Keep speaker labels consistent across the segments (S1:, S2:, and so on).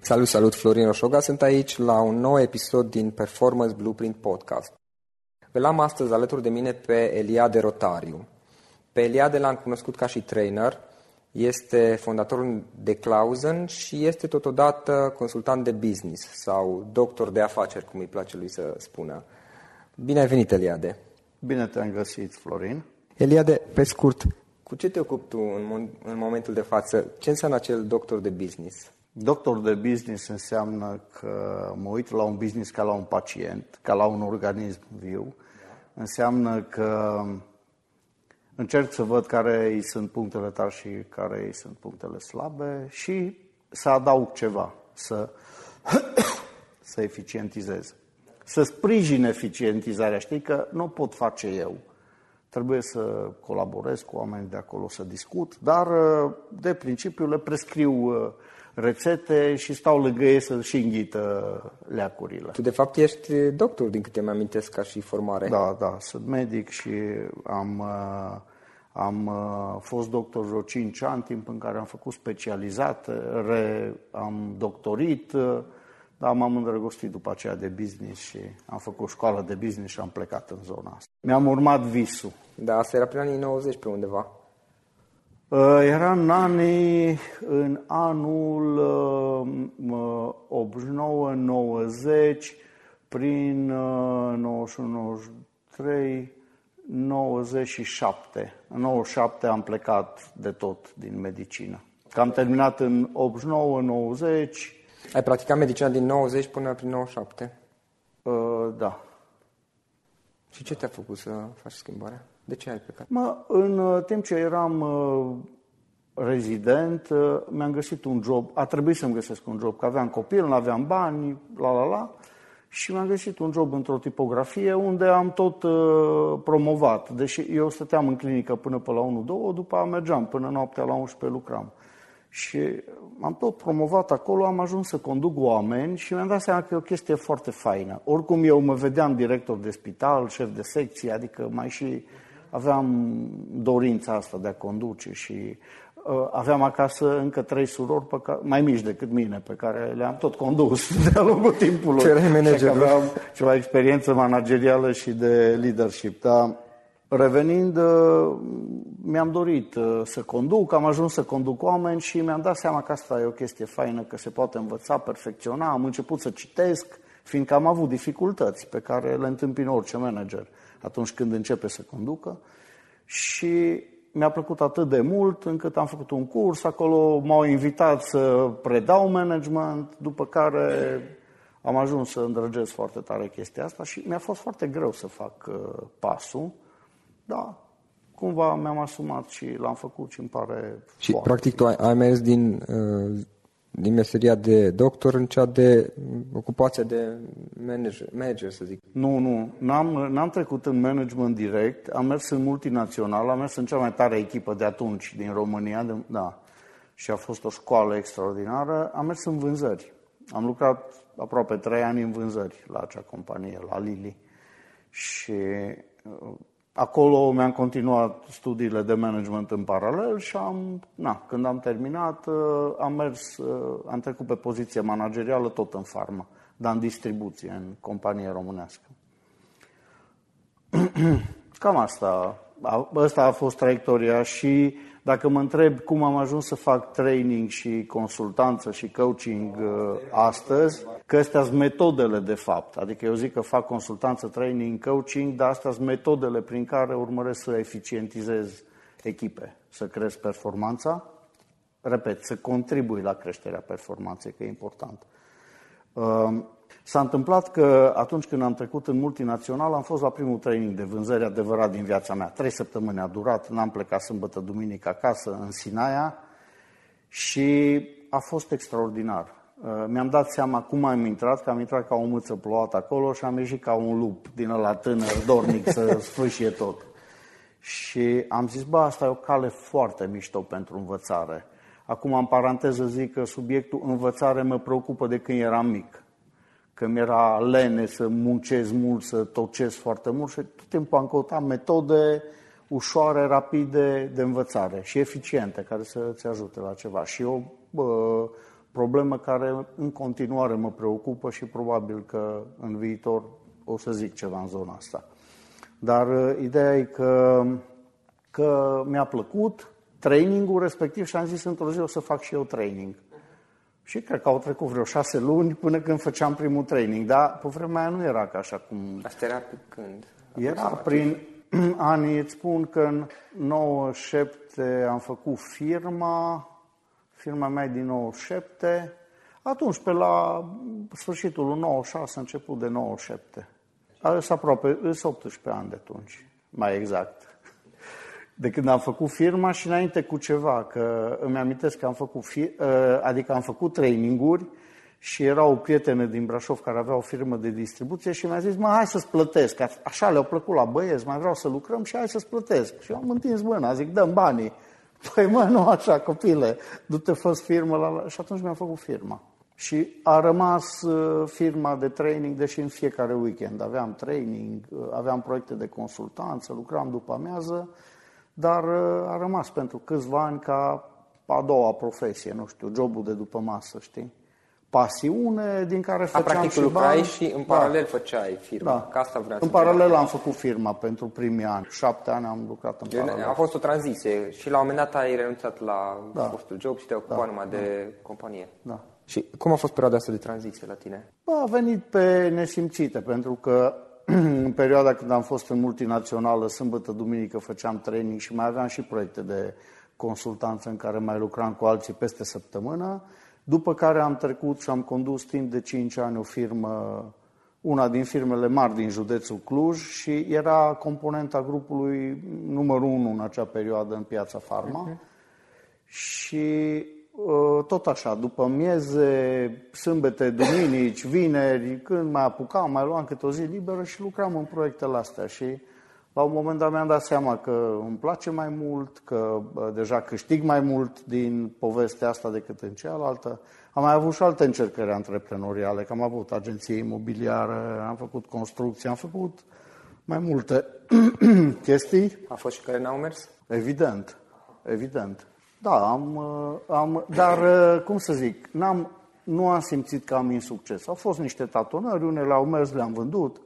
S1: Salut, salut, Florin Roșoga, sunt aici la un nou episod din Performance Blueprint Podcast. Îl am astăzi alături de mine pe Eliade Rotariu. Pe Eliade l-am cunoscut ca și trainer, este fondatorul de Clausen și este totodată consultant de business sau doctor de afaceri, cum îi place lui să spună. Bine ai venit, Eliade!
S2: Bine te-am găsit, Florin!
S1: Eliade, pe scurt, cu ce te ocupi tu în, în momentul de față? Ce înseamnă acel doctor de business?
S2: Doctor de business înseamnă că mă uit la un business ca la un pacient, ca la un organism viu. Înseamnă că încerc să văd care îi sunt punctele tari și care îi sunt punctele slabe și să adaug ceva, să, să eficientizez. Să sprijin eficientizarea. Știi că nu pot face eu. Trebuie să colaborez cu oameni de acolo, să discut, dar de principiu le prescriu rețete și stau lângă ei să și înghită leacurile.
S1: Tu de fapt ești doctor, din câte mi amintesc, ca și formare.
S2: Da, da, sunt medic și am, uh, am uh, fost doctor vreo 5 ani, timp în care am făcut specializat, re, am doctorit uh, dar m-am îndrăgostit după aceea de business și am făcut școală de business și am plecat în zona asta. Mi-am urmat visul.
S1: Da, asta era prin anii 90 pe undeva.
S2: Uh, era în anii, în anul uh, 89-90, prin uh, 91, 93, 97. În 97 am plecat de tot din medicină. Că am terminat în 89-90.
S1: Ai practicat medicina din 90 până prin 97?
S2: Uh, da.
S1: Și ce te-a făcut să faci schimbarea? De ce ai plecat?
S2: Mă, în uh, timp ce eram uh, rezident, uh, mi-am găsit un job. A trebuit să-mi găsesc un job, că aveam copil, nu aveam bani, la la la. Și mi-am găsit un job într-o tipografie unde am tot uh, promovat. Deși eu stăteam în clinică până pe la 1-2, după aia mergeam până noaptea la 11 lucram. Și am tot promovat acolo, am ajuns să conduc oameni și mi-am dat seama că e o chestie foarte faină. Oricum eu mă vedeam director de spital, șef de secție, adică mai și aveam dorința asta de a conduce și uh, aveam acasă încă trei surori pe care, mai mici decât mine, pe care le-am tot condus de-a lungul timpului.
S1: Ce manager,
S2: aveam ceva experiență managerială și de leadership. Dar revenind, uh, mi-am dorit uh, să conduc, am ajuns să conduc oameni și mi-am dat seama că asta e o chestie faină, că se poate învăța, perfecționa. Am început să citesc, fiindcă am avut dificultăți pe care le întâmpină orice manager atunci când începe să conducă. Și mi-a plăcut atât de mult încât am făcut un curs, acolo m-au invitat să predau management, după care am ajuns să îndrăgesc foarte tare chestia asta și mi-a fost foarte greu să fac uh, pasul, dar cumva mi-am asumat și l-am făcut și îmi pare
S1: Și
S2: foarte
S1: practic tu ai, ai mers din, uh, din meseria de doctor în cea de ocupația de manager, manager să zic.
S2: Nu, nu. N-am, n-am trecut în management direct. Am mers în multinațional, am mers în cea mai tare echipă de atunci din România, de, da. Și a fost o școală extraordinară. Am mers în vânzări. Am lucrat aproape trei ani în vânzări la acea companie, la Lili. Și uh, acolo mi-am continuat studiile de management în paralel și am, na, când am terminat, uh, am mers, uh, am trecut pe poziție managerială tot în farmă, dar în distribuție, în companie românească. Cam asta, a- asta a fost traiectoria și dacă mă întreb cum am ajuns să fac training și consultanță și coaching uh, astăzi, că astea sunt metodele de fapt. Adică eu zic că fac consultanță, training, coaching, dar astea sunt metodele prin care urmăresc să eficientizez echipe, să cresc performanța, repet, să contribui la creșterea performanței, că e important. Uh, S-a întâmplat că atunci când am trecut în multinațional, am fost la primul training de vânzări adevărat din viața mea. Trei săptămâni a durat, n-am plecat sâmbătă, duminică acasă, în Sinaia și a fost extraordinar. Uh, Mi-am dat seama cum am intrat, că am intrat ca o mâță plouată acolo și am ieșit ca un lup din ăla tânăr, dornic, să sfârșie tot. Și am zis, bă, asta e o cale foarte mișto pentru învățare. Acum, în paranteză, zic că subiectul învățare mă preocupă de când eram mic. Că mi-era lene să muncesc mult, să tocesc foarte mult și tot timpul am căutat metode ușoare, rapide de învățare și eficiente, care să-ți ajute la ceva. Și o bă, problemă care în continuare mă preocupă și probabil că în viitor o să zic ceva în zona asta. Dar uh, ideea e că, că mi-a plăcut trainingul respectiv și am zis într-o zi o să fac și eu training. Și cred că au trecut vreo șase luni până când făceam primul training, dar pe vremea aia nu era ca așa cum...
S1: Asta era pe când?
S2: Era prin anii, îți spun că în 97 am făcut firma, firma mea e din 97, atunci pe la sfârșitul lui 96, început de 97. Sunt aproape, sunt 18 ani de atunci, mai exact. De când am făcut firma și înainte cu ceva, că îmi amintesc că am făcut, fi, adică am făcut traininguri și era o prietenă din Brașov care avea o firmă de distribuție și mi-a zis, mă, hai să-ți plătesc. Așa le-au plăcut la băieți, mai vreau să lucrăm și hai să-ți plătesc. Și eu am întins mâna, zic, dăm banii. Păi mă, nu așa, copile, du-te fost firmă la... Și atunci mi-am făcut firma. Și a rămas uh, firma de training, deși în fiecare weekend aveam training, uh, aveam proiecte de consultanță, lucram după amiază, dar uh, a rămas pentru câțiva ani ca a doua profesie, nu știu, jobul de după masă, știi? pasiune din care
S1: A,
S2: făceam
S1: practic
S2: și
S1: lucrai
S2: bani.
S1: și în
S2: Da.
S1: paralel făceai firma.
S2: Da.
S1: Ca asta vreau
S2: În
S1: să
S2: paralel am făcut firma pentru primii ani. Șapte ani am lucrat în
S1: Gen,
S2: paralel.
S1: a fost o tranziție și la un moment dat ai renunțat la
S2: Da.
S1: fostul job și te-ai ocupat numai de companie.
S2: Da.
S1: Și cum a fost perioada asta de tranziție la tine?
S2: Bă, a venit pe nesimțite, pentru că în perioada când am fost în multinațională, sâmbătă, duminică făceam training și mai aveam și proiecte de consultanță în care mai lucram cu alții peste săptămână, după care am trecut și am condus timp de 5 ani o firmă, una din firmele mari din județul Cluj și era componenta grupului numărul 1 în acea perioadă în piața Farma. Și uh, tot așa, după mieze, sâmbete, duminici, vineri, când mai apucam, mai luam câte o zi liberă și lucram în proiectele astea. Și la un moment dat mi-am dat seama că îmi place mai mult, că bă, deja câștig mai mult din povestea asta decât în cealaltă. Am mai avut și alte încercări antreprenoriale, că am avut agenție imobiliară, am făcut construcții, am făcut mai multe chestii.
S1: A fost și care n-au mers?
S2: Evident, evident. Da, am, uh, am dar uh, cum să zic, n-am, nu am simțit că am insucces. Au fost niște tatonări, unele au mers, le-am vândut.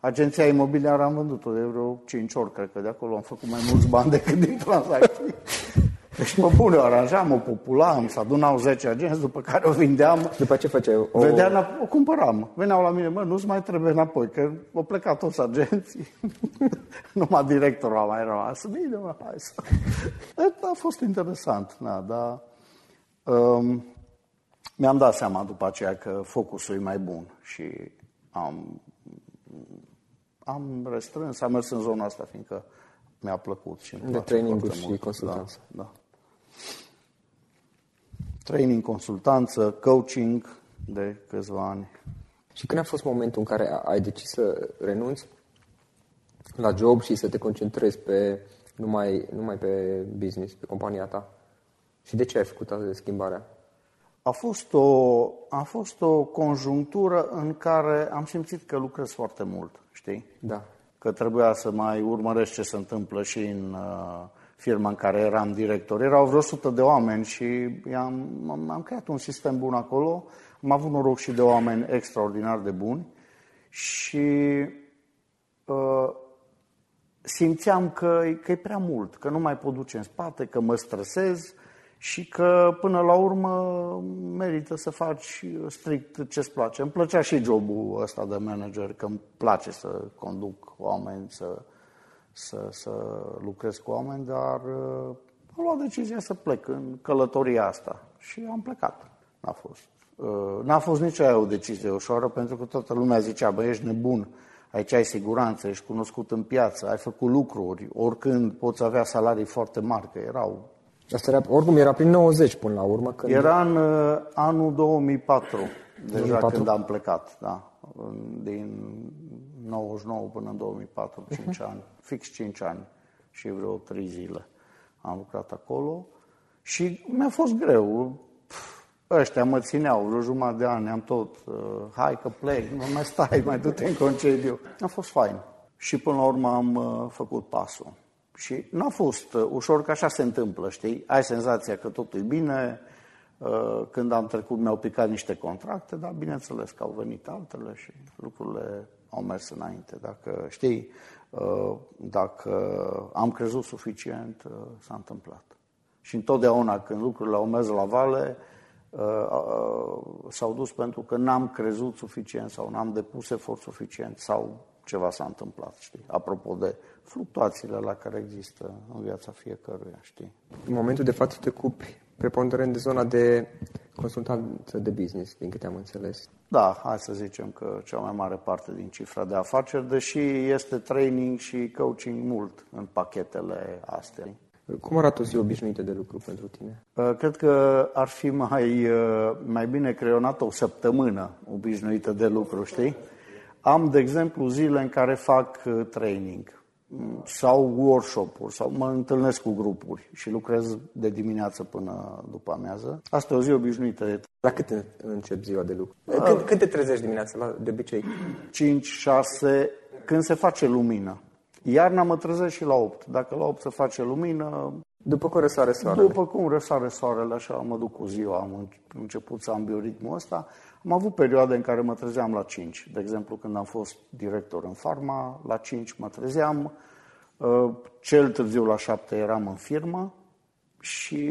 S2: Agenția imobiliară am vândut-o de vreo 5 ori, cred că de acolo am făcut mai mulți bani decât din tranzacții. Deci, pe bune, o aranjam, o populam, să adunau 10 agenți, după care o vindeam.
S1: După ce făceai? O...
S2: Vedea, înap- o cumpăram. Veneau la mine, mă, nu-ți mai trebuie înapoi, că au plecat toți agenții. Numai directorul a mai rămas. Bine, mă, hai să... A fost interesant, da, dar um, mi-am dat seama după aceea că focusul e mai bun și am, am restrâns, am mers în zona asta, fiindcă mi-a plăcut. Și îmi
S1: De
S2: place
S1: training-uri
S2: foarte
S1: și
S2: mult.
S1: consultanță.
S2: Da, da. Training, consultanță, coaching de câțiva ani.
S1: Și când a fost momentul în care ai decis să renunți la job și să te concentrezi pe numai, numai pe business, pe compania ta? Și de ce ai făcut asta de schimbarea?
S2: A fost, o, a fost o conjunctură în care am simțit că lucrez foarte mult, știi?
S1: Da.
S2: Că trebuia să mai urmăresc ce se întâmplă și în uh, firma în care eram director. Erau vreo 100 de oameni și am, am, am creat un sistem bun acolo. Am avut noroc și de oameni extraordinar de buni și uh, simțeam că, că e prea mult, că nu mai pot duce în spate, că mă stresez și că până la urmă merită să faci strict ce-ți place. Îmi plăcea și jobul ăsta de manager, că îmi place să conduc oameni, să, să, să lucrez cu oameni, dar uh, am luat decizia să plec în călătoria asta și am plecat. N-a fost. Uh, N-a fost nici aia o decizie ușoară, pentru că toată lumea zicea, bă, ești nebun, aici ai siguranță, ești cunoscut în piață, ai făcut lucruri, oricând poți avea salarii foarte mari, că erau
S1: Asta era, oricum era prin 90 până la urmă. Când...
S2: era în uh, anul 2004, deja
S1: 2004?
S2: când am plecat, da. În- Din 99 până în 2004, 5 ani, fix 5 ani și vreo 3 zile am lucrat acolo și mi-a fost greu. Pf, Ăștia mă țineau vreo jumătate de ani, am tot, uh, hai că plec, nu mai stai, mai du-te în concediu. A fost fain. Și până la urmă am uh, făcut pasul. Și n-a fost uh, ușor, că așa se întâmplă, știi? Ai senzația că totul e bine, uh, când am trecut mi-au picat niște contracte, dar bineînțeles că au venit altele și lucrurile au mers înainte. Dacă știi, uh, dacă am crezut suficient, uh, s-a întâmplat. Și întotdeauna când lucrurile au mers la vale, uh, uh, s-au dus pentru că n-am crezut suficient sau n-am depus efort suficient sau ceva s-a întâmplat, știi? Apropo de fluctuațiile la care există în viața fiecăruia, știi?
S1: În momentul de față te ocupi preponderent de zona de consultanță de business, din câte am înțeles.
S2: Da, hai să zicem că cea mai mare parte din cifra de afaceri, deși este training și coaching mult în pachetele astea.
S1: Cum arată o zi obișnuită de lucru pentru tine?
S2: Uh, Cred că ar fi mai, uh, mai bine creionată o săptămână obișnuită de lucru, știi? Am, de exemplu, zile în care fac uh, training mm, sau workshop-uri sau mă întâlnesc cu grupuri și lucrez de dimineață până după amiază. Asta e o zi obișnuită.
S1: La cât în- încep ziua de lucru? Când, când te trezești dimineața, la, de obicei?
S2: 5, 6, când se face lumină. Iarna mă trezesc și la 8. Dacă la 8 se face lumină,
S1: După cum răsare soarele.
S2: După cum răsare soarele, așa mă duc cu ziua, am început să am bioritmul ăsta. Am avut perioade în care mă trezeam la 5. De exemplu, când am fost director în farma, la 5 mă trezeam. Uh, cel târziu la 7 eram în firmă și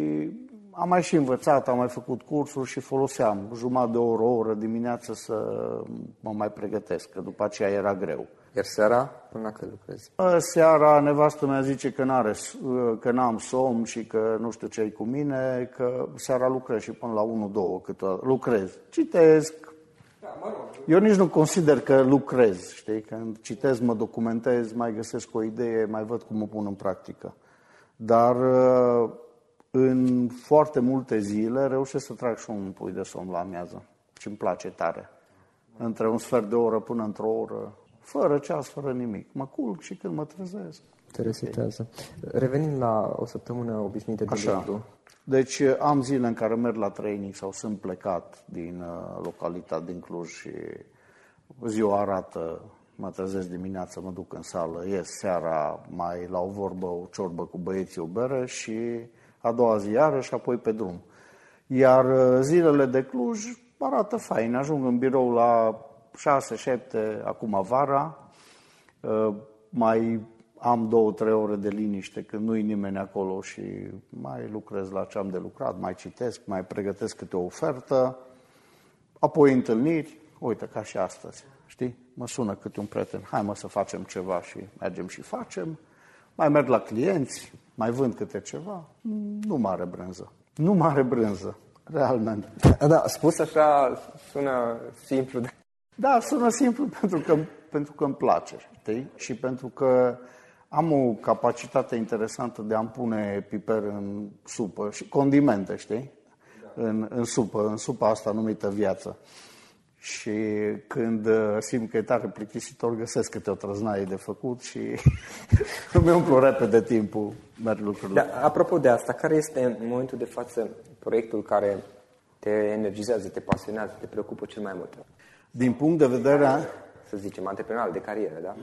S2: am mai și învățat, am mai făcut cursuri și foloseam jumătate de oră, o oră dimineață să mă mai pregătesc, că după aceea era greu.
S1: Iar seara, până la când lucrezi?
S2: Seara nevastă mea zice că, n-are, că n-am somn și că nu știu ce cu mine, că seara lucrez și până la 1-2 cât lucrez. Citesc. Da, mă rog. Eu nici nu consider că lucrez, știi? Când citesc, mă documentez, mai găsesc o idee, mai văd cum o pun în practică. Dar în foarte multe zile reușesc să trag și un pui de somn la amiază și îmi place tare. Între un sfert de oră până într-o oră, fără ceas, fără nimic. Mă culc și când mă trezesc.
S1: Te resetează. Okay. Revenim la o săptămână obișnuită de
S2: Așa.
S1: lucru.
S2: Deci am zile în care merg la training sau sunt plecat din uh, localitate, din Cluj și ziua arată, mă trezesc dimineața, mă duc în sală, ies seara, mai la o vorbă, o ciorbă cu băieții, o bere și a doua zi iarăși, apoi pe drum. Iar uh, zilele de Cluj arată fain. Ajung în birou la 6-7, acum vara, uh, mai am două, trei ore de liniște când nu-i nimeni acolo și mai lucrez la ce am de lucrat, mai citesc, mai pregătesc câte o ofertă, apoi întâlniri, uite ca și astăzi, știi? Mă sună câte un prieten, hai mă să facem ceva și mergem și facem, mai merg la clienți, mai vând câte ceva, nu mare brânză. Nu mare brânză, realmente.
S1: Da, spus așa sună simplu.
S2: Da, sună simplu pentru că, pentru că îmi place, știi? Și pentru că am o capacitate interesantă de a-mi pune piper în supă și condimente, știi? În, în supă, în supa asta numită viață. Și când uh, simt că e tare plictisitor, găsesc câte o trăznaie de făcut și îmi umplu repede timpul, merg lucrurile.
S1: Da, apropo de asta, care este în momentul de față proiectul care te energizează, te pasionează, te preocupă cel mai mult?
S2: Din punct de vedere...
S1: Să zicem, antreprenorial, de carieră, da?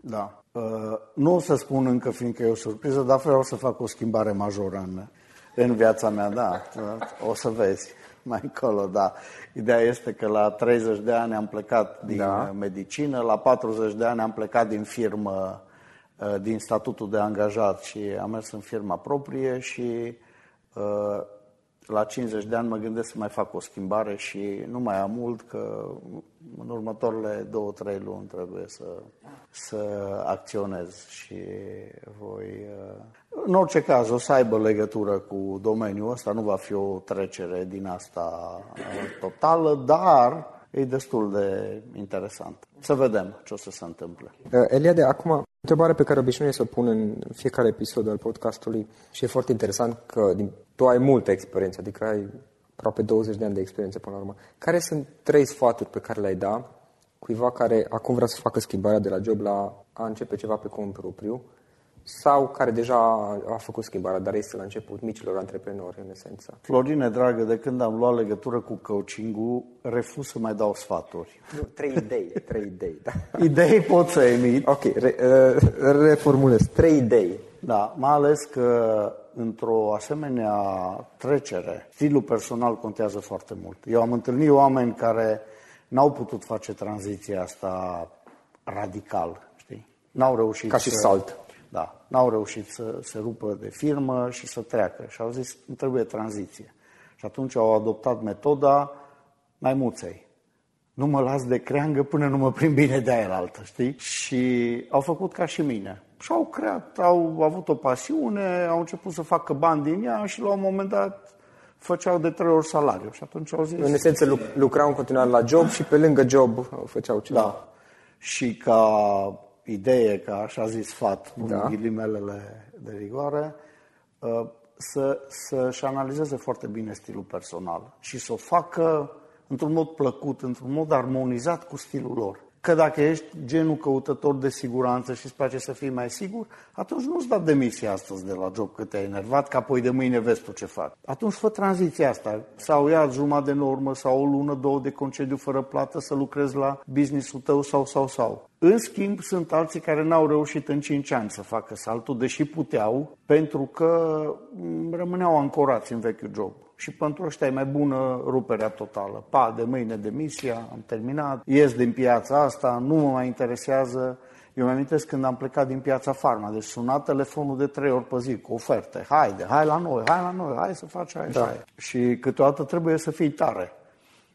S2: Da. Uh, nu o să spun încă, fiindcă e o surpriză, dar vreau să fac o schimbare majoră în, în viața mea, da. O să vezi mai încolo, da. Ideea este că la 30 de ani am plecat din da. medicină, la 40 de ani am plecat din firmă, uh, din statutul de angajat și am mers în firma proprie și uh, la 50 de ani mă gândesc să mai fac o schimbare și nu mai am mult, că în următoarele două, trei luni trebuie să, să acționez și voi... Uh, în orice caz, o să aibă legătură cu domeniul ăsta, nu va fi o trecere din asta uh, totală, dar e destul de interesant. Să vedem ce o să se întâmple.
S1: Uh, Eliade, acum, întrebare pe care obișnuiesc să o pun în fiecare episod al podcastului și e foarte interesant că din, tu ai multă experiență, adică ai aproape 20 de ani de experiență până la urmă. Care sunt trei sfaturi pe care le-ai da cuiva care acum vrea să facă schimbarea de la job la a începe ceva pe cont propriu sau care deja a făcut schimbarea, dar este la început, micilor antreprenori, în esență.
S2: Florine, dragă, de când am luat legătură cu coaching-ul, refuz să mai dau sfaturi.
S1: Nu, trei idei, trei idei, da.
S2: Idei pot să emit.
S1: Ok, re, uh, reformulez, trei idei.
S2: Da, mai ales că într-o asemenea trecere, stilul personal contează foarte mult. Eu am întâlnit oameni care n-au putut face tranziția asta radical, știi? N-au reușit
S1: Ca și
S2: să...
S1: salt.
S2: Da, n-au reușit să se rupă de firmă și să treacă. Și au zis, îmi trebuie tranziție. Și atunci au adoptat metoda maimuței. Nu mă las de creangă până nu mă prind bine de aia altă, știi? Și au făcut ca și mine. Și au creat, au avut o pasiune, au început să facă bani din ea și la un moment dat făceau de trei ori salariu. Și atunci au zis...
S1: În esență lucrau în continuare la job și pe lângă job făceau ceva.
S2: Da. Și ca idee, ca așa zis sfat, cu da. ghilimelele de rigoare, uh, să, să-și analizeze foarte bine stilul personal și să o facă într-un mod plăcut, într-un mod armonizat cu stilul lor. Că dacă ești genul căutător de siguranță și îți place să fii mai sigur, atunci nu-ți da demisia astăzi de la job că te-ai enervat, că apoi de mâine vezi tu ce faci. Atunci fă tranziția asta. Sau ia jumătate de normă sau o lună, două de concediu fără plată să lucrezi la business-ul tău sau, sau, sau. În schimb, sunt alții care n-au reușit în 5 ani să facă saltul, deși puteau, pentru că rămâneau ancorați în vechiul job. Și pentru ăștia e mai bună ruperea totală. Pa, de mâine demisia, am terminat, ies din piața asta, nu mă mai interesează. Eu mi amintesc când am plecat din piața farma, deci suna telefonul de trei ori pe zi cu oferte. Haide, hai la noi, hai la noi, hai să faci aia da. și Și câteodată trebuie să fii tare.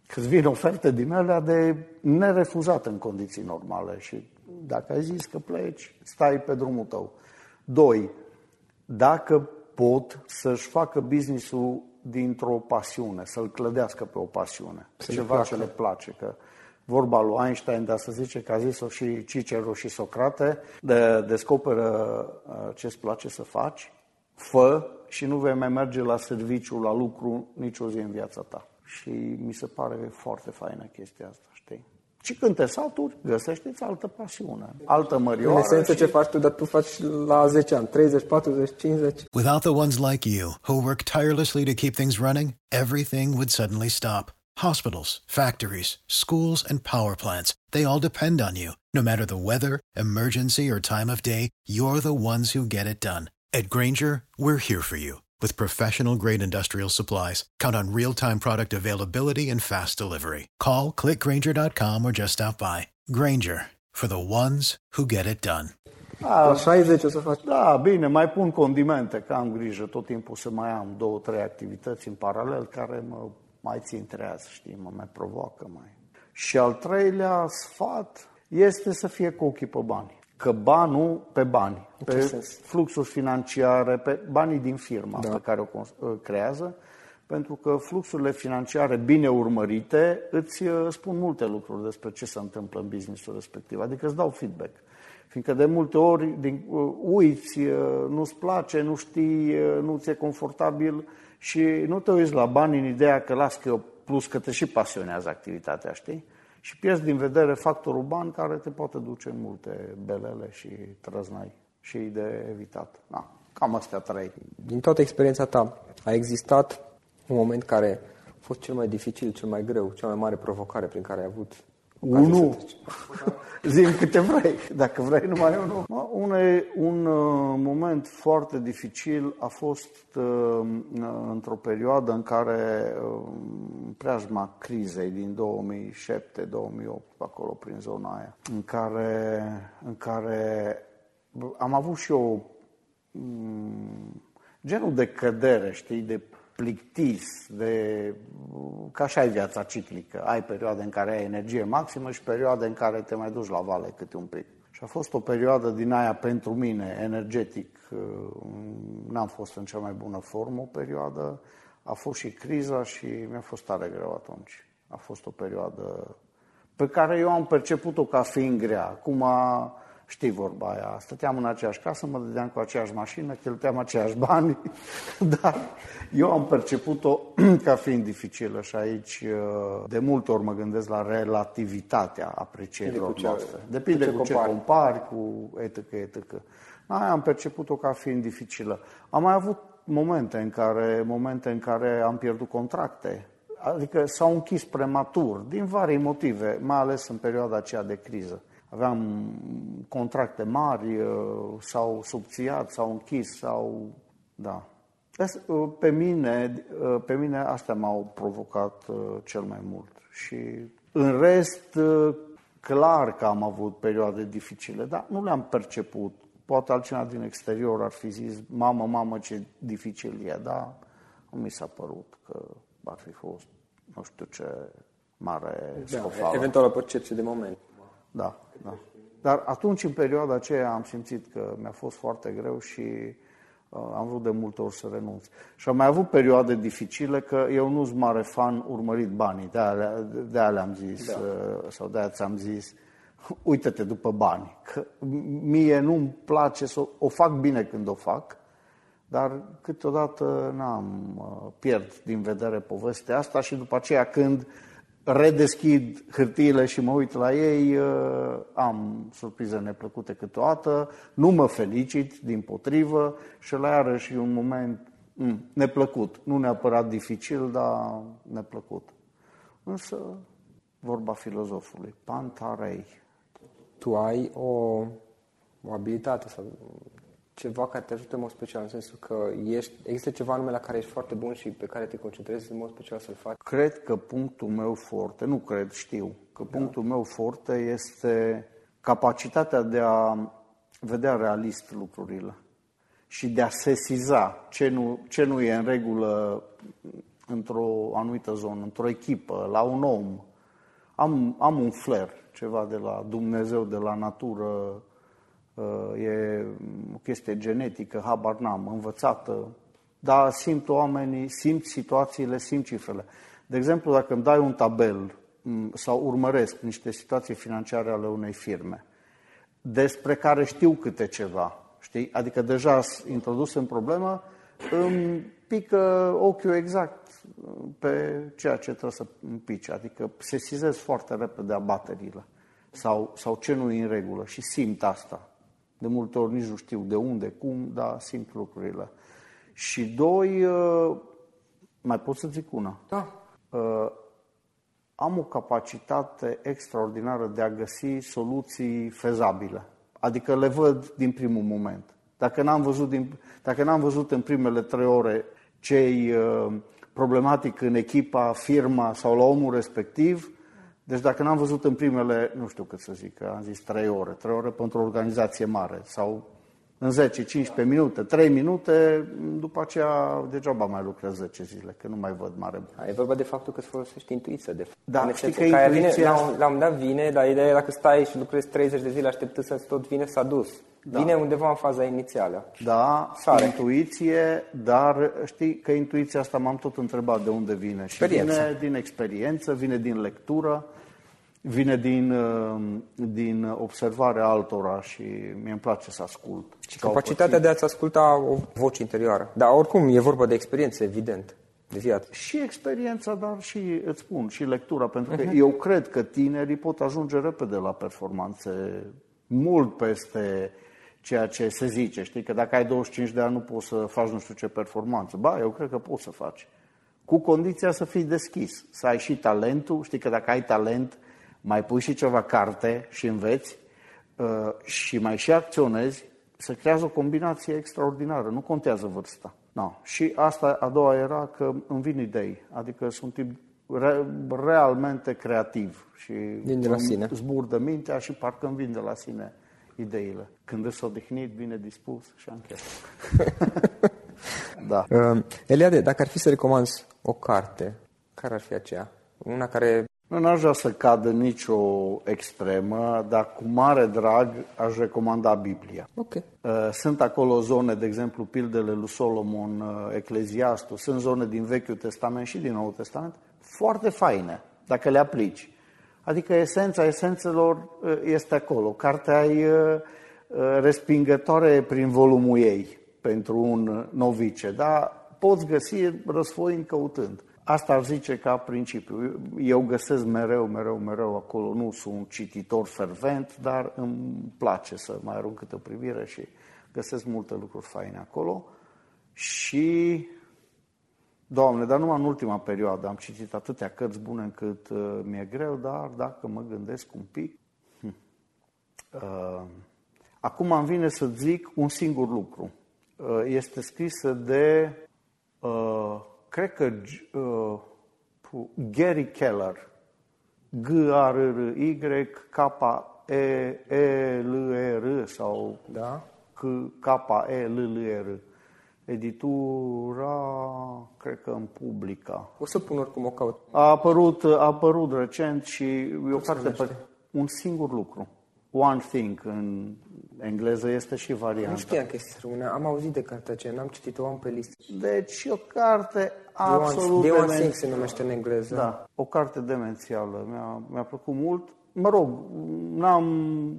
S2: Că îți vin oferte din alea de nerefuzat în condiții normale și dacă ai zis că pleci, stai pe drumul tău. Doi, dacă pot să-și facă business-ul dintr-o pasiune, să-l clădească pe o pasiune, să ceva ce le place. Că vorba lui Einstein, dar să zice că a zis-o și Cicero și Socrate, de, descoperă uh, ce-ți place să faci, fă și nu vei mai merge la serviciu, la lucru nicio zi în viața ta. Și mi se pare foarte faină chestia asta, știi? Și când te saturi, găsește-ți altă pasiune, altă mărioară.
S1: În esență și... ce faci tu, dar tu faci la 10 ani, 30, 40, 50.
S3: Without the ones like you, who work tirelessly to keep things running, everything would suddenly stop. Hospitals, factories, schools, and power plants, they all depend on you. No matter the weather, emergency, or time of day, you're the ones who get it done. At Granger, we're here for you with professional grade industrial supplies, count on real time product availability and fast delivery. Call clickgranger.com or just stop by. Granger for the ones who get it done.
S1: A, la 60 o să faci?
S2: Da, bine, mai pun condimente, că am grijă tot timpul să mai am două, trei activități în paralel care mă mai țin trează, știi, mă mai provoacă mai. Și al treilea sfat este să fie cu ochii pe bani că banul pe bani, pe fluxuri financiare, pe banii din firma da. pe care o creează, pentru că fluxurile financiare bine urmărite îți uh, spun multe lucruri despre ce se întâmplă în businessul respectiv, adică îți dau feedback. Fiindcă de multe ori din, uh, uiți, uh, nu-ți place, nu știi, nu ți-e confortabil și nu te uiți la bani în ideea că las că eu plus că te și pasionează activitatea, știi? Și pierzi din vedere factorul ban care te poate duce în multe belele și trăznai și de evitat. Da, cam astea trei.
S1: Din toată experiența ta, a existat un moment care a fost cel mai dificil, cel mai greu, cea mai mare provocare prin care ai avut
S2: Unu. Zim câte vrei. Dacă vrei, numai unul. Un, un uh, moment foarte dificil a fost uh, într-o perioadă în care uh, preajma crizei din 2007-2008, acolo prin zona aia, în care, în care am avut și eu um, genul de cădere, știi, de plictis, de, ca așa e viața ciclică. Ai perioade în care ai energie maximă și perioade în care te mai duci la vale câte un pic. Și a fost o perioadă din aia pentru mine, energetic. Uh, n-am fost în cea mai bună formă o perioadă. A fost și criza și mi-a fost tare greu atunci. A fost o perioadă pe care eu am perceput-o ca fiind grea. Acum Știi vorba aia, stăteam în aceeași casă, mă dădeam cu aceeași mașină, cheltuiam aceiași bani, dar eu am perceput-o ca fiind dificilă și aici uh, de multe ori mă gândesc la relativitatea aprecierilor Depinde noastre. Depinde cu ce, compari. compari, cu etc. etc. Aia am perceput-o ca fiind dificilă. Am mai avut momente în care, momente în care am pierdut contracte, adică s-au închis prematur, din vari motive, mai ales în perioada aceea de criză aveam contracte mari, uh, s-au subțiat, s-au închis, sau da. Uh, pe mine, uh, pe mine astea m-au provocat cel mai mult. Și în rest, clar că am avut perioade dificile, dar nu le-am perceput. Poate altcineva din exterior ar fi zis, mamă, mamă, ce dificil e, dar nu mi s-a părut că ar fi fost, nu știu ce mare da, scofală.
S1: Eventual o percepție de moment.
S2: Da, da. Dar atunci, în perioada aceea, am simțit că mi-a fost foarte greu și uh, am vrut de multe ori să renunț. Și am mai avut perioade dificile că eu nu sunt mare fan urmărit banii. De aia, de aia le-am zis, da. uh, sau de aia ți-am zis, uită-te după bani. Că mie nu-mi place să o fac bine când o fac, dar câteodată n-am uh, pierd din vedere povestea asta și după aceea când redeschid hârtiile și mă uit la ei, uh, am surprize neplăcute câteodată, nu mă felicit, din potrivă, și la iarăși un moment mm, neplăcut. Nu neapărat dificil, dar neplăcut. Însă, vorba filozofului, pantarei.
S1: Tu ai o, o abilitate sau ceva care te ajută în mod special, în sensul că ești, există ceva anume la care ești foarte bun și pe care te concentrezi în mod special să-l faci?
S2: Cred că punctul meu forte, nu cred, știu, că da. punctul meu forte este capacitatea de a vedea realist lucrurile și de a sesiza ce nu, ce nu e în regulă într-o anumită zonă, într-o echipă, la un om. Am, am un flair, ceva de la Dumnezeu, de la natură, Uh, e o chestie genetică, habar n-am, învățată, dar simt oamenii, simt situațiile, simt cifrele. De exemplu, dacă îmi dai un tabel sau urmăresc niște situații financiare ale unei firme, despre care știu câte ceva, știi? Adică deja introdus în problemă, îmi pică ochiul exact pe ceea ce trebuie să pice, adică sesizez foarte repede abaterile sau, sau ce nu e în regulă și simt asta. De multe ori nici nu știu de unde, cum, dar simt lucrurile. Și doi, uh, mai pot să zic una.
S1: Da.
S2: Uh, am o capacitate extraordinară de a găsi soluții fezabile. Adică le văd din primul moment. Dacă n-am văzut, din, dacă n-am văzut în primele trei ore cei uh, problematic în echipa, firma sau la omul respectiv, deci dacă n-am văzut în primele, nu știu cât să zic, am zis 3 ore, 3 ore pentru o organizație mare sau în 10-15 minute, 3 minute, după aceea degeaba mai lucrez 10 zile, că nu mai văd mare.
S1: E vorba de faptul că îți folosești intuiția, de fapt.
S2: Da, știi că
S1: intuiția...
S2: vine,
S1: la, un, la un moment dat vine, dar ideea e dacă stai și lucrezi 30 de zile așteptând să tot vine, s-a dus. Da. Vine undeva în faza inițială.
S2: Da, Sare. intuiție, dar știi că intuiția asta m-am tot întrebat de unde vine.
S1: Experiență.
S2: Și vine din experiență, vine din lectură, vine din, uh, din observarea altora și mie îmi place să ascult.
S1: Și capacitatea de a-ți asculta o voce interioară. Dar oricum e vorba de experiență, evident, de viață.
S2: Și experiența, dar și, îți spun, și lectura, pentru că uh-huh. eu cred că tinerii pot ajunge repede la performanțe mult peste ceea ce se zice. Știi că dacă ai 25 de ani nu poți să faci nu știu ce performanță. Ba, eu cred că poți să faci. Cu condiția să fii deschis, să ai și talentul. Știi că dacă ai talent, mai pui și ceva carte și înveți uh, și mai și acționezi, se creează o combinație extraordinară, nu contează vârsta. No. Și asta a doua era că îmi vin idei, adică sunt tip re, realmente creativ și
S1: vin de la sine.
S2: zbur de mintea și parcă îmi vin de la sine ideile. Când îți odihnit, bine dispus și am
S1: da. Uh, Eliade, dacă ar fi să recomanzi o carte, care ar fi aceea? Una care
S2: nu n-aș vrea să cadă nicio extremă, dar cu mare drag aș recomanda Biblia.
S1: Okay.
S2: Uh, sunt acolo zone, de exemplu, pildele lui Solomon, uh, Ecleziastul, sunt zone din Vechiul Testament și din Noul Testament, foarte faine, dacă le aplici. Adică esența esențelor uh, este acolo. Cartea e respingătoare prin volumul ei pentru un novice, dar poți găsi răsfoind căutând. Asta ar zice ca principiu. Eu găsesc mereu, mereu, mereu acolo. Nu sunt un cititor fervent, dar îmi place să mai arunc câte o privire și găsesc multe lucruri faine acolo. Și, Doamne, dar numai în ultima perioadă am citit atâtea cărți bune încât uh, mi-e greu, dar dacă mă gândesc un pic... Hm, uh, acum îmi vine să zic un singur lucru. Uh, este scrisă de... Uh, cred că uh, Gary Keller, G-A-R-R-Y, K-E-L-E-R sau
S1: da?
S2: K-E-L-L-E-R. Editura, cred că în publica.
S1: O să pun oricum o caut.
S2: A apărut, a apărut recent și e o carte pe un singur lucru. One Thing în engleză este și varianta. Nu
S1: știam că este română. Am auzit de cartea aceea, n-am citit-o, am pe listă.
S2: Deci o carte absolut
S1: The One Thing se numește în engleză.
S2: Da, o carte demențială. Mi-a, mi-a plăcut mult. Mă rog, n-am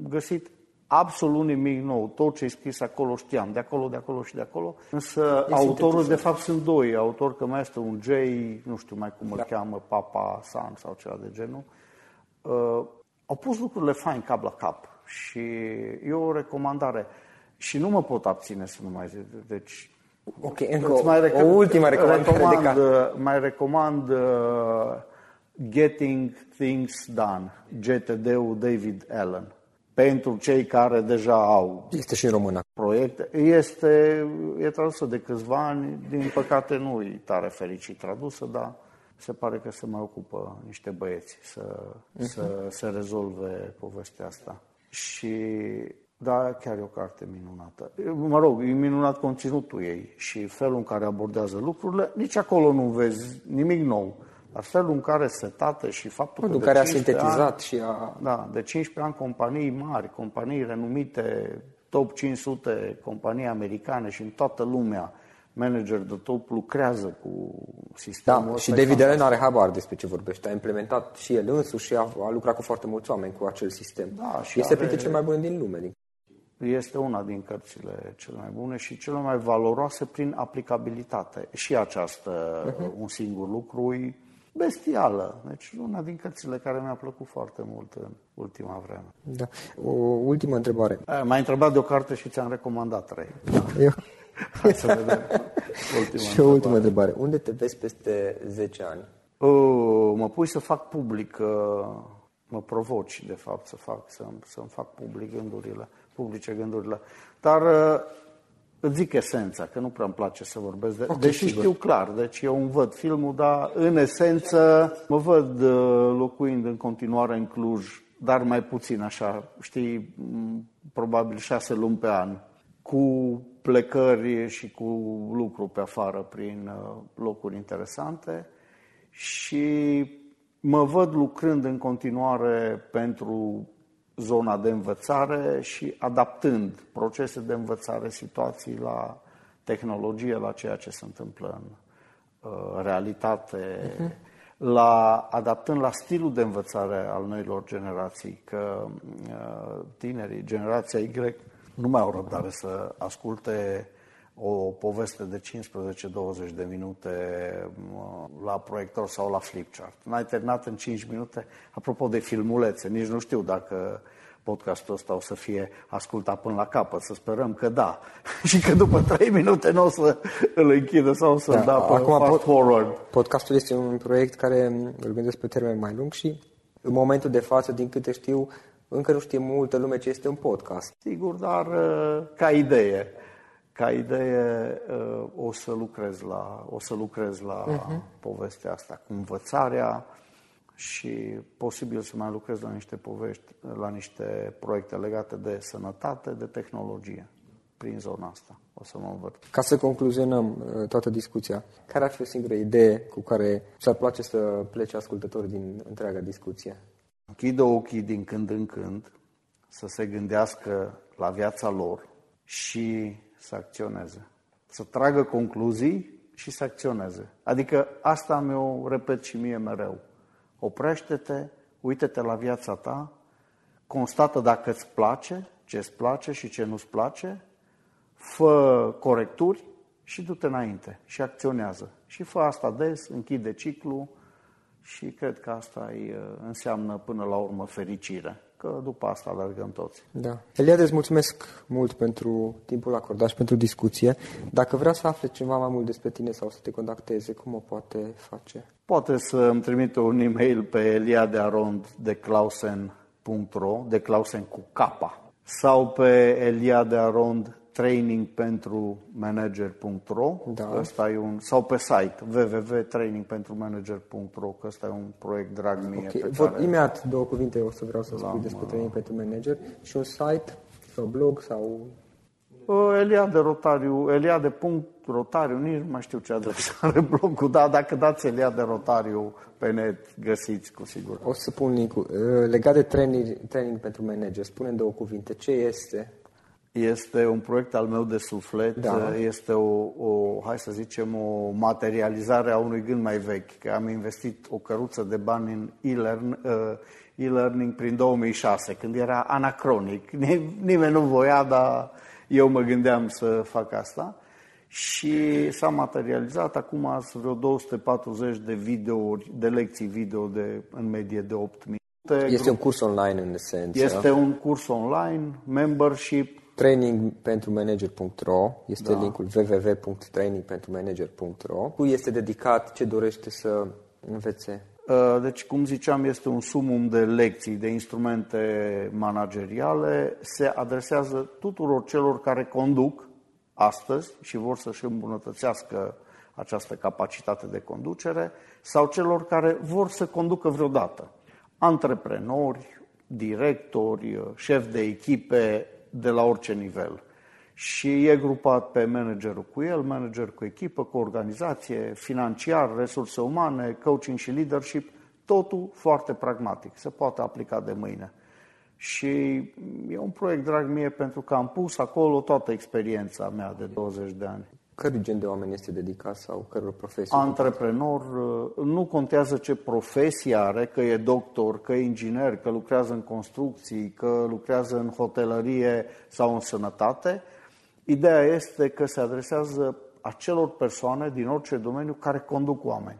S2: găsit absolut nimic nou. Tot ce e scris acolo știam, de acolo, de acolo și de acolo. Însă e autorul, de fapt, sunt doi autori, că mai este un J, nu știu mai cum îl da. cheamă, Papa San sau ceva de genul. Uh, au pus lucrurile fain cap la cap și e o recomandare. Și nu mă pot abține să nu mai zic. Deci,
S1: ok, încă mai rec- o ultimă recomandare.
S2: Recomand, uh, mai recomand uh, Getting Things Done, GTD-ul David Allen pentru cei care deja au.
S1: Este și în română.
S2: Proiecte. Este, e tradusă de câțiva ani, din păcate nu e tare fericit tradusă, dar se pare că se mai ocupă niște băieți să, uh-huh. să se rezolve povestea asta. Și da, chiar e o carte minunată. Mă rog, e minunat conținutul ei și felul în care abordează lucrurile. Nici acolo nu vezi nimic nou. Dar felul în care setate și faptul
S1: Modul că care a sintetizat ani, și a...
S2: Da, de 15 ani companii mari, companii renumite, top 500 companii americane și în toată lumea manager de top lucrează cu sistemul
S1: Da, și David Allen are habar despre ce vorbește. A implementat și el însuși și a, a lucrat cu foarte mulți oameni cu acel sistem. Da, și este are... printre cele mai bune din lume.
S2: Este una din cărțile cele mai bune și cele mai valoroase prin aplicabilitate. Și această, uh-huh. un singur lucru, e bestială. Deci una din cărțile care mi-a plăcut foarte mult în ultima vreme.
S1: Da. O ultimă întrebare.
S2: M-ai întrebat de o carte și ți-am recomandat trei.
S1: Da. Eu... Hai să vedem. Ultima și o ultimă întrebare. Unde te vezi peste 10 ani?
S2: Uh, mă pui să fac public, uh, mă provoci, de fapt, să fac, să, să-mi fac public gândurile, publice gândurile. Dar uh, îți zic esența, că nu prea îmi place să vorbesc, de, okay, deși sigur. știu clar, deci eu îmi văd filmul, dar în esență mă văd uh, locuind în continuare în Cluj, dar mai puțin așa, știi, probabil șase luni pe an, cu plecări și cu lucru pe afară prin uh, locuri interesante și mă văd lucrând în continuare pentru zona de învățare și adaptând procese de învățare, situații la tehnologie, la ceea ce se întâmplă în uh, realitate, uh-huh. la, adaptând la stilul de învățare al noilor generații, că uh, tinerii, generația Y, nu mai au răbdare să asculte o poveste de 15-20 de minute la proiector sau la flipchart. N-ai terminat în 5 minute. Apropo de filmulețe, nici nu știu dacă podcastul ăsta o să fie ascultat până la capăt, să sperăm că da. și că după 3 minute nu o să îl închidă sau să-l da, da pe acum fast forward.
S1: Podcastul este un proiect care îl gândesc pe termen mai lung și în momentul de față, din câte știu, încă nu știe multă lume ce este un podcast.
S2: Sigur, dar uh, ca idee ca idee uh, o să lucrez la, o să lucrez la uh-huh. povestea asta cu învățarea și posibil să mai lucrez la niște povești, la niște proiecte legate de sănătate, de tehnologie prin zona asta. O să mă învăț.
S1: Ca să concluzionăm uh, toată discuția, care ar fi o singură idee cu care ți-ar place să plece ascultătorii din întreaga discuție?
S2: Închidă ochii din când în când să se gândească la viața lor și să acționeze. Să tragă concluzii și să acționeze. Adică asta mi-o repet și mie mereu. Oprește-te, uite-te la viața ta, constată dacă îți place, ce îți place și ce nu-ți place, fă corecturi și du-te înainte și acționează. Și fă asta des, închide ciclu și cred că asta îi înseamnă până la urmă fericire că după asta alergăm toți.
S1: Da. Eliade, îți mulțumesc mult pentru timpul acordat și pentru discuție. Dacă vrea să afle ceva mai mult despre tine sau să te contacteze, cum o poate face?
S2: Poate să îmi trimite un e-mail pe eliadearond de clausen.ro, de clausen cu capa, sau pe eliadearond training pentru manager.ro da. ăsta e un, sau pe site www.trainingpentrumanager.ro că ăsta e un proiect drag mie. Okay. Pe
S1: Vor, care... Imediat două cuvinte o să vreau să spui despre training pentru manager și un site sau blog sau...
S2: Eliade Rotariu, eliade.rotariu, nici nu mai știu ce adresă are blogul, dar dacă dați Eliade Rotariu pe net, găsiți cu siguranță.
S1: O să pun link Legat de training, training pentru manager, spune două cuvinte. Ce este?
S2: Este un proiect al meu de suflet, da. este o, o, hai să zicem, o materializare a unui gând mai vechi. Că am investit o căruță de bani în e-learn, uh, e-learning prin 2006, când era anacronic. Nimeni nu voia, dar eu mă gândeam să fac asta. Și s-a materializat acum azi vreo 240 de videouri, de lecții video de, în medie de 8 minute.
S1: Este un curs online în esență.
S2: Este un curs online, membership.
S1: Training pentru manager.ro este da. linkul www.trainingpentrumanager.ro. Cui este dedicat ce dorește să învețe?
S2: Uh, deci, cum ziceam, este un sumum de lecții, de instrumente manageriale. Se adresează tuturor celor care conduc astăzi și vor să-și îmbunătățească această capacitate de conducere sau celor care vor să conducă vreodată. Antreprenori, directori, șefi de echipe de la orice nivel. Și e grupat pe managerul cu el, manager cu echipă, cu organizație, financiar, resurse umane, coaching și leadership, totul foarte pragmatic, se poate aplica de mâine. Și e un proiect drag mie pentru că am pus acolo toată experiența mea de 20 de ani.
S1: Cărui gen de oameni este dedicat sau căror profesie?
S2: Antreprenor, nu contează ce profesie are, că e doctor, că e inginer, că lucrează în construcții, că lucrează în hotelărie sau în sănătate. Ideea este că se adresează acelor persoane din orice domeniu care conduc oameni.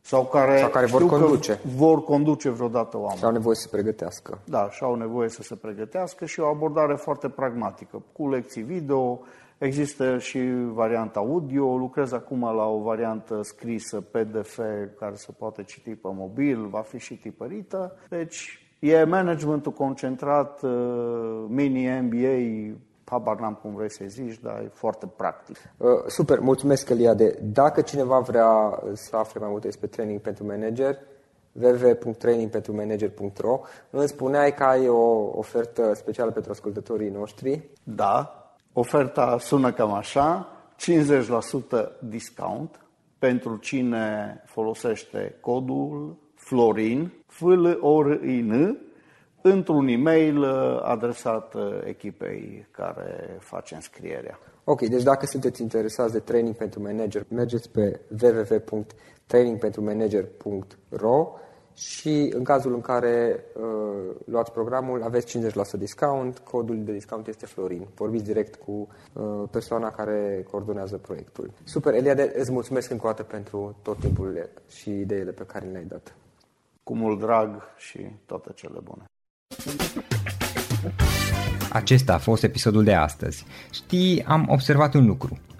S2: Sau care,
S1: sau care vor conduce.
S2: vor conduce vreodată oameni.
S1: Și au nevoie să se pregătească.
S2: Da, și au nevoie să se pregătească și o abordare foarte pragmatică, cu lecții video, există și varianta audio, lucrez acum la o variantă scrisă PDF care se poate citi pe mobil, va fi și tipărită. Deci e managementul concentrat, uh, mini-MBA, habar n-am cum vrei să zici, dar e foarte practic.
S1: Uh, super, mulțumesc Eliade. Dacă cineva vrea să afle mai multe despre training pentru manager, www.trainingpentrumanager.ro Îmi spuneai că ai o ofertă specială pentru ascultătorii noștri.
S2: Da, oferta sună cam așa, 50% discount pentru cine folosește codul Florin, f l o r i n într-un e-mail uh, adresat uh, echipei care face înscrierea.
S1: Ok, deci dacă sunteți interesați de training pentru manager, mergeți pe www.trainingpentrumanager.ro și în cazul în care uh, luați programul, aveți 50% discount, codul de discount este Florin. Vorbiți direct cu uh, persoana care coordonează proiectul. Super, Eliade, îți mulțumesc încă o dată pentru tot timpul și ideile pe care le-ai dat.
S2: Cu mult drag și toate cele bune.
S4: Acesta a fost episodul de astăzi. Știi, am observat un lucru.